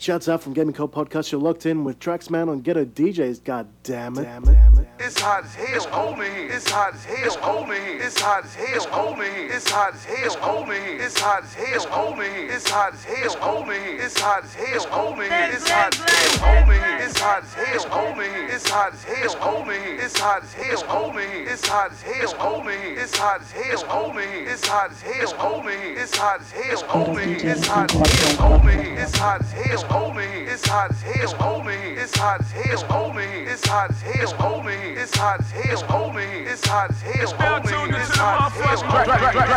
Shouts out from Gaming Code Podcast. You're locked in with Traxman on Ghetto DJs. God damn it. Damn it. Damn it. It's hot as hell, hold me. It's hot as hell, hold me. It's hot as hell, hold me. It's hot as hell, hold me. It's hot as hell, hold me. It's hot as hell, hold me. It's hot as hell, hold me. It's hot as hell, hold me. It's hot as hell, hold me. It's hot as hell, hold me. It's hot as hell, hold me. It's hot as hell, hold me. It's hot as hell, hold me. It's hot as hell, hold me. It's hot as hell, hold me. It's hot as hell, hold me. It's hot as hell, hold me. It's hot as hell, holy. It's hot as hell. It's holy. It's hot as hell. It's holy. It's hot as hell. It's holy. It's hot as hell. It's holy. It's hot as hell. It's holy. It's hot as hell.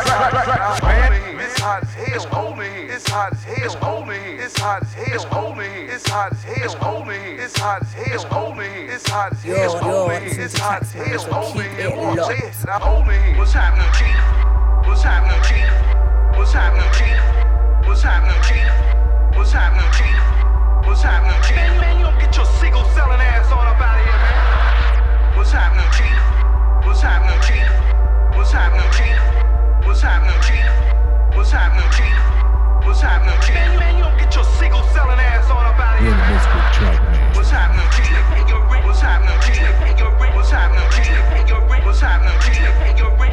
It's hot as hell. It's holy. It's hot as hell. It's holy. It's hot as hell. It's holy. It's hot as hell. It's holy. It's hot as hell. It's holy. It's hot as hell. It's holy. It's hot as hell. It's holy. It's holy. What's happening, Chief? What's happening, Chief? What's happening, Chief? What's happening, Chief? What's happening? Happening, Chief? Man, man, you don't get your single selling ass on up out of here, man. What's happening, Chief? What's happening, Chief? What's happening, Chief? What's happening, Chief? What's happening, Chief? What's happening, Chief? Man, man, you don't get your single selling ass on up out of here, man. What's happening, Chief? What's happening, Chief? What's happening, Chief? What's happening, Chief?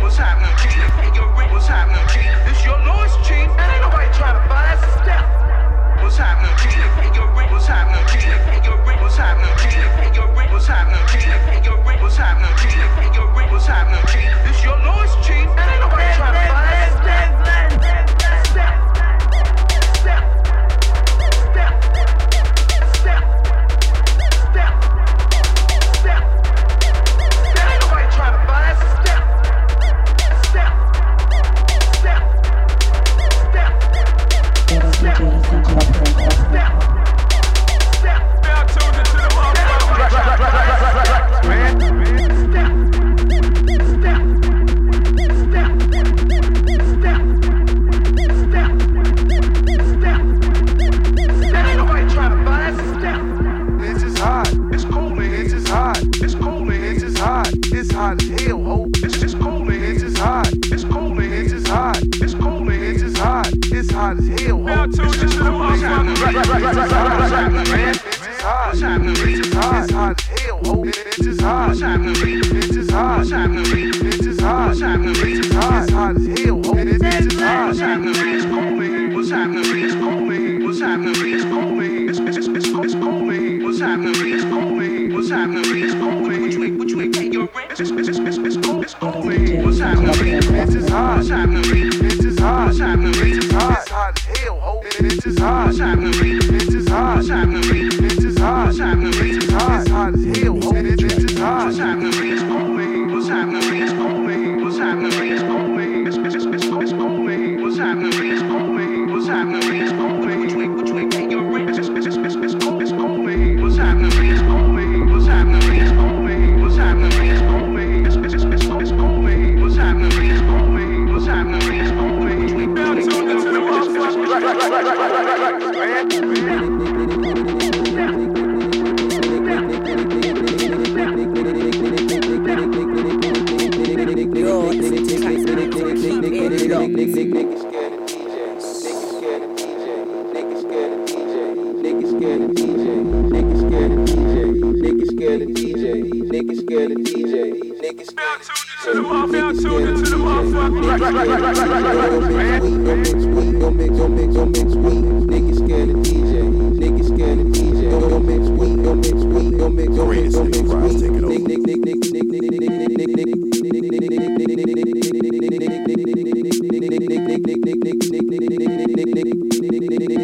What's happening, Chief? Let's go. Let's go.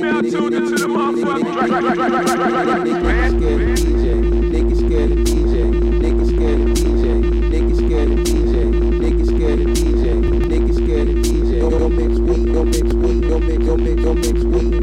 now tuned into the motherfucking track. Scared of DJ. Niggas scared of DJ. Niggas scared of DJ. Niggas scared of DJ. Niggas scared of DJ. DJ. Don't mix weed. Don't mix weed. Don't mix. Don't mix. Don't mix weed.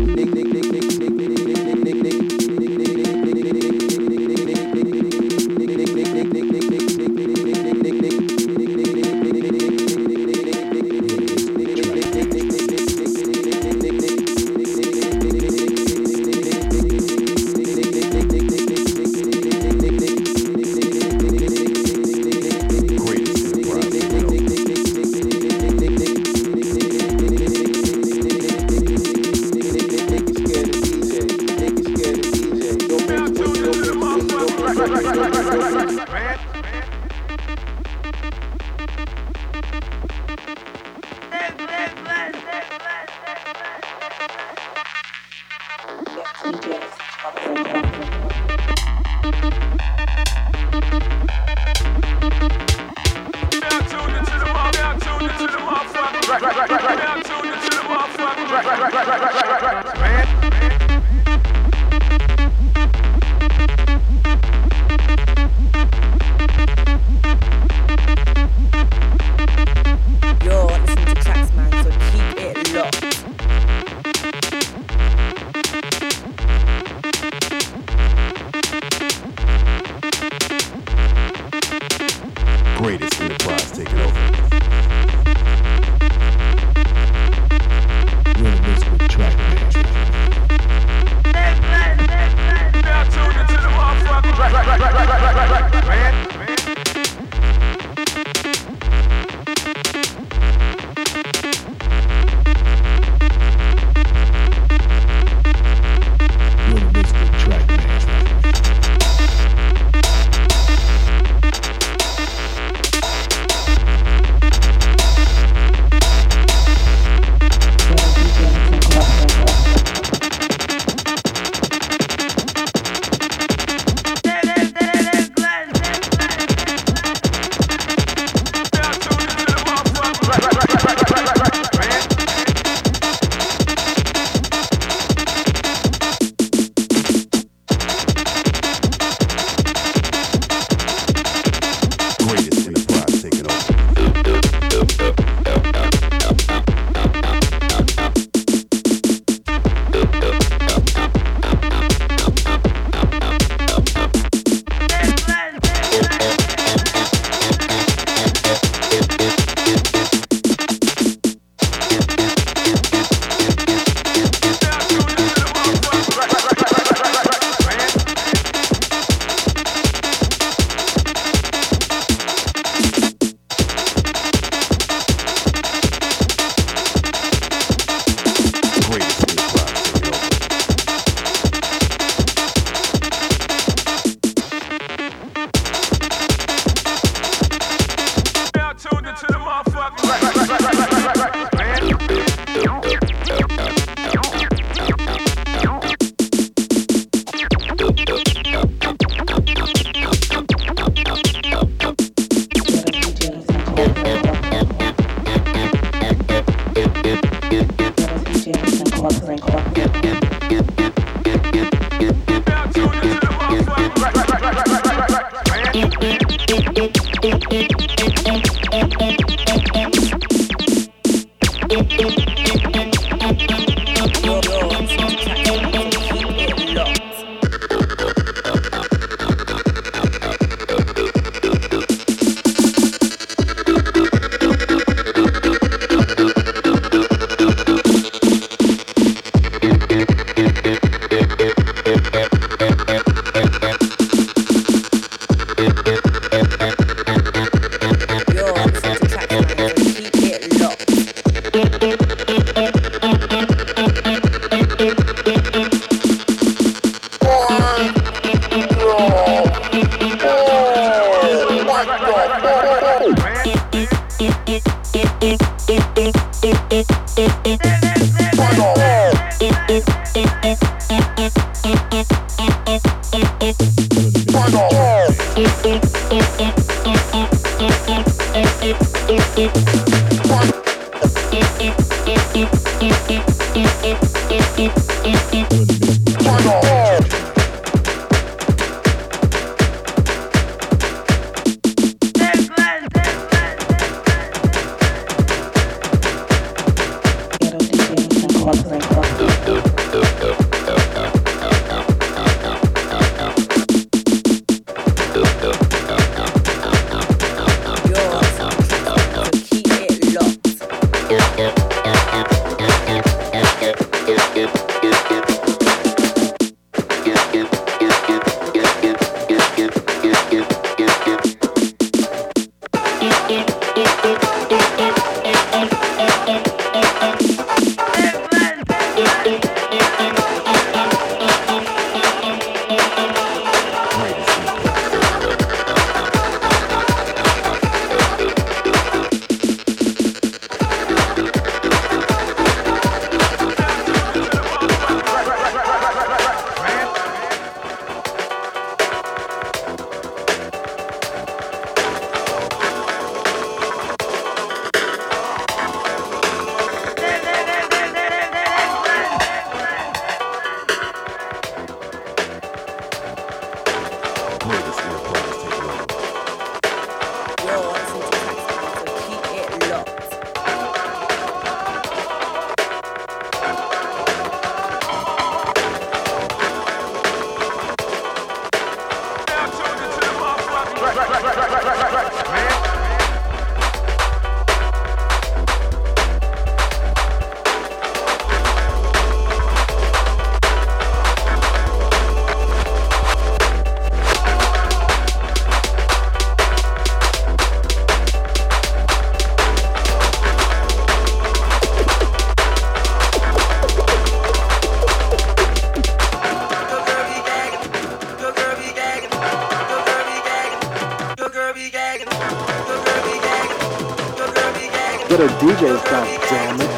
dick, dick, dick. Get a DJ's, god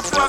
into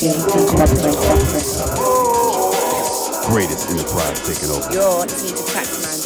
Greatest enterprise taking over. Yo, I need to man.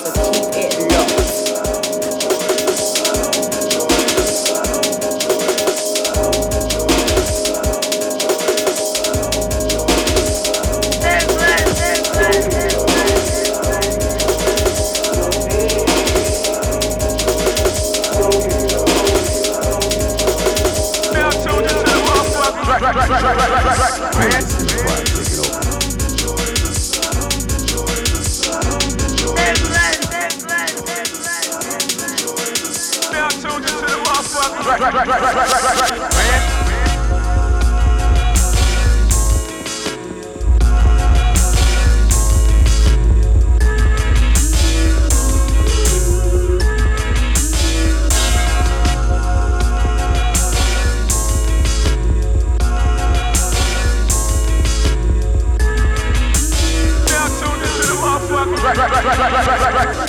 来来来来。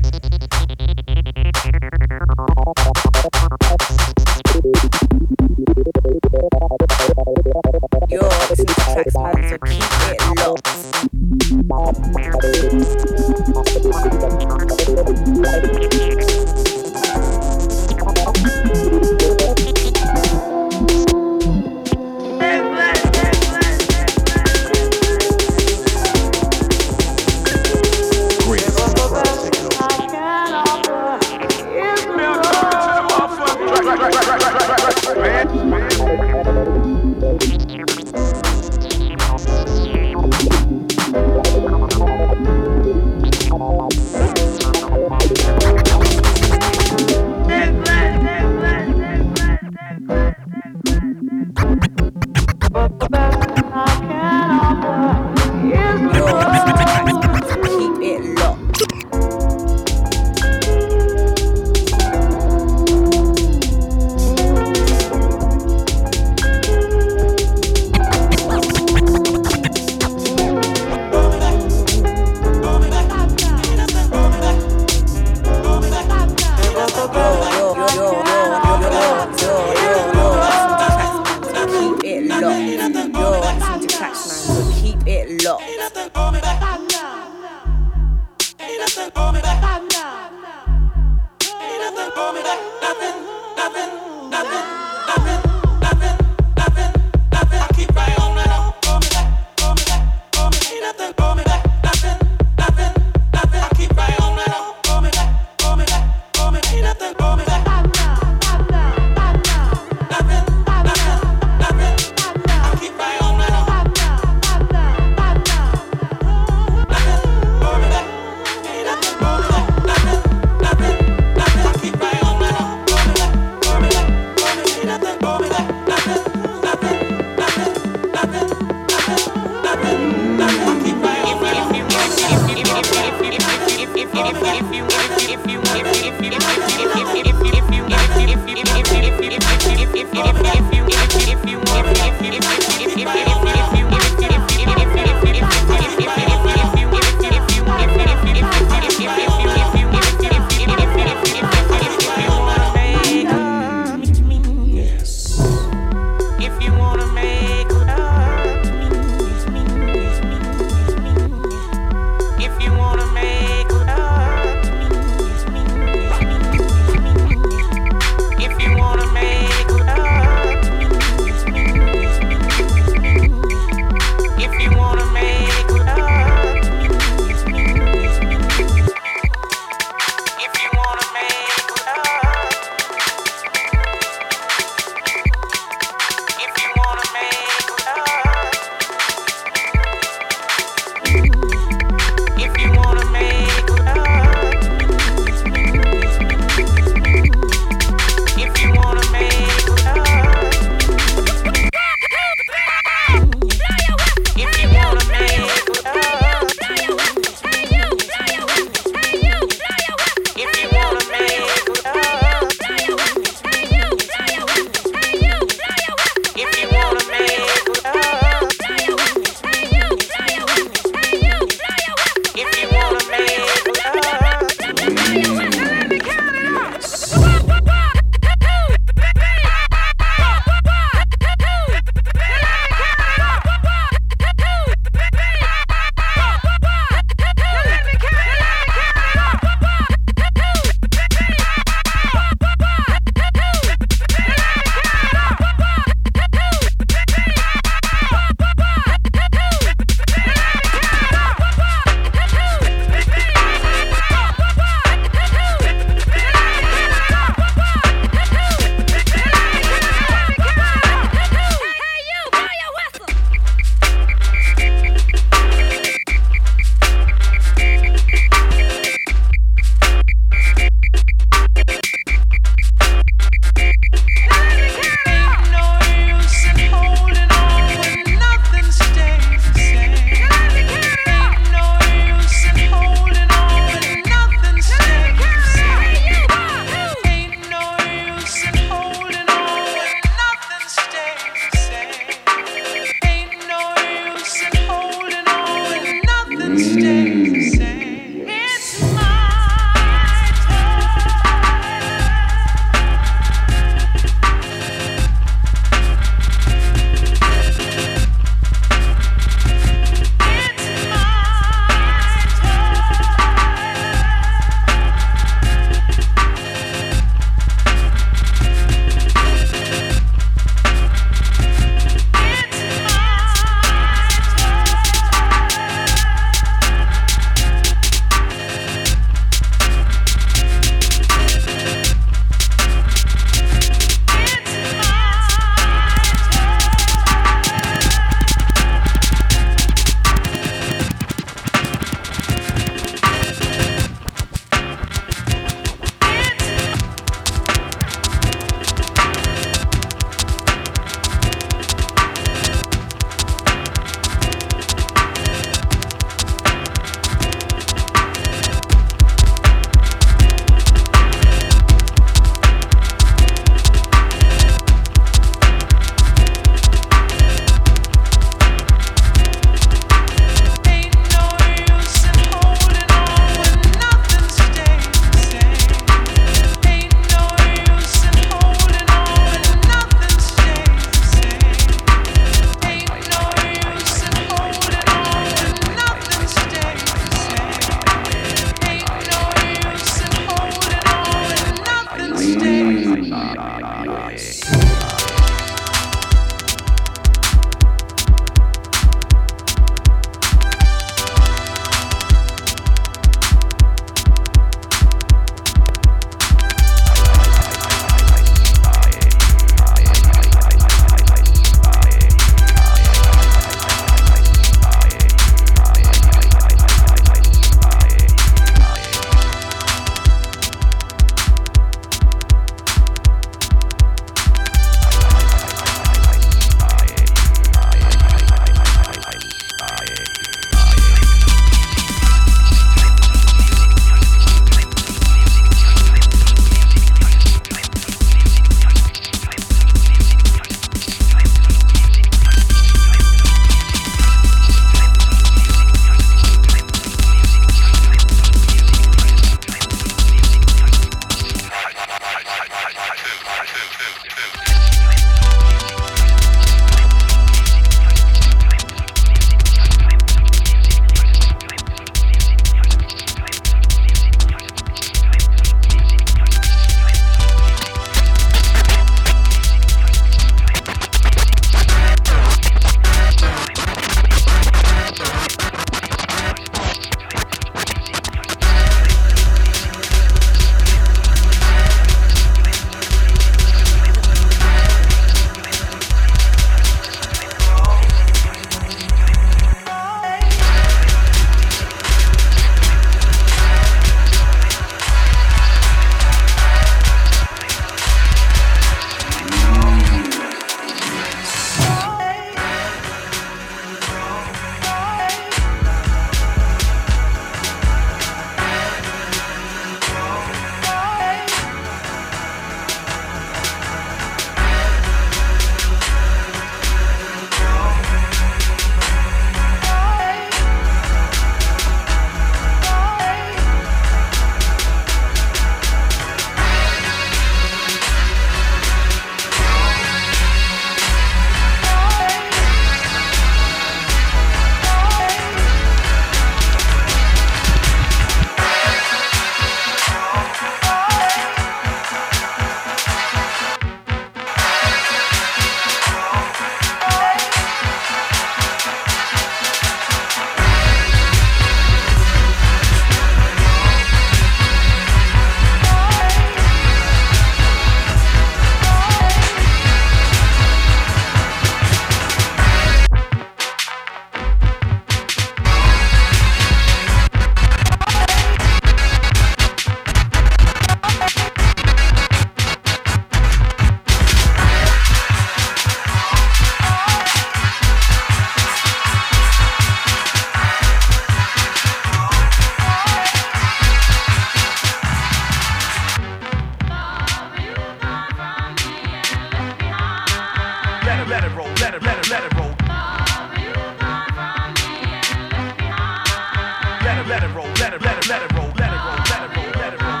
Let it roll, let it roll, let it roll, let it roll.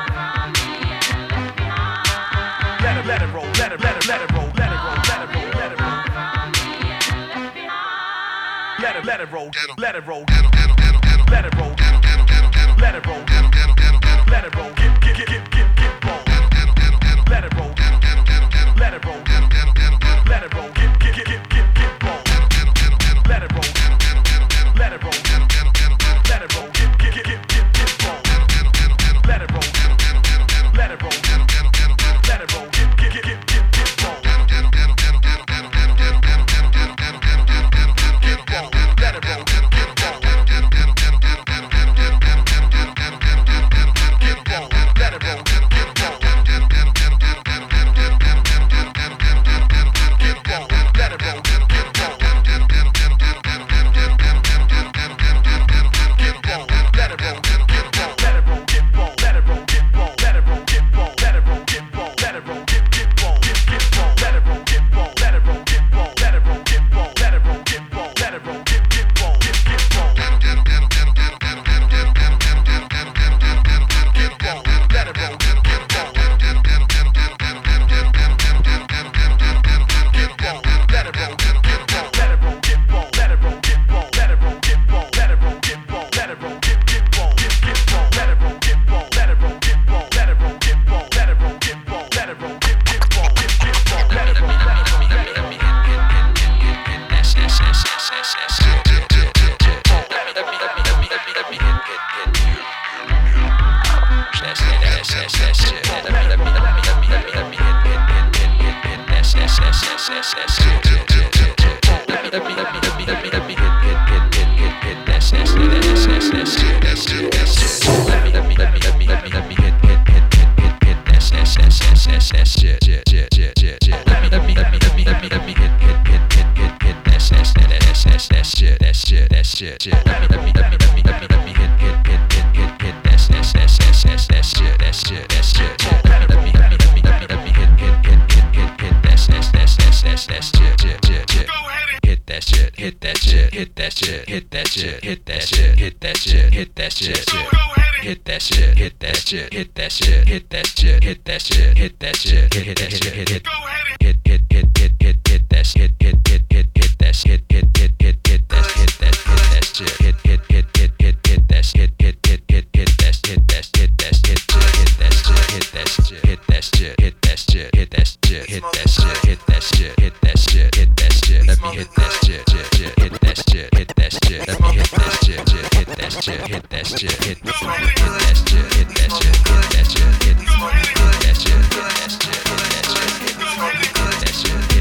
Let it, let it roll, let it, let it, let it roll, let it roll, let it roll, let it roll. Let it, let it roll, let it roll, let it roll, let it roll, let it roll. hit that shit, hit that shit, hit that shit, hit that shit, hit that shit, hit that shit. Let me hit that shit, hit shit, shit, hit that shit, hit that shit. Let me hit that shit, shit, hit that shit, hit that shit, hit that shit, hit that shit, hit that shit, hit that shit, hit that shit, hit that shit, hit that shit, hit that shit.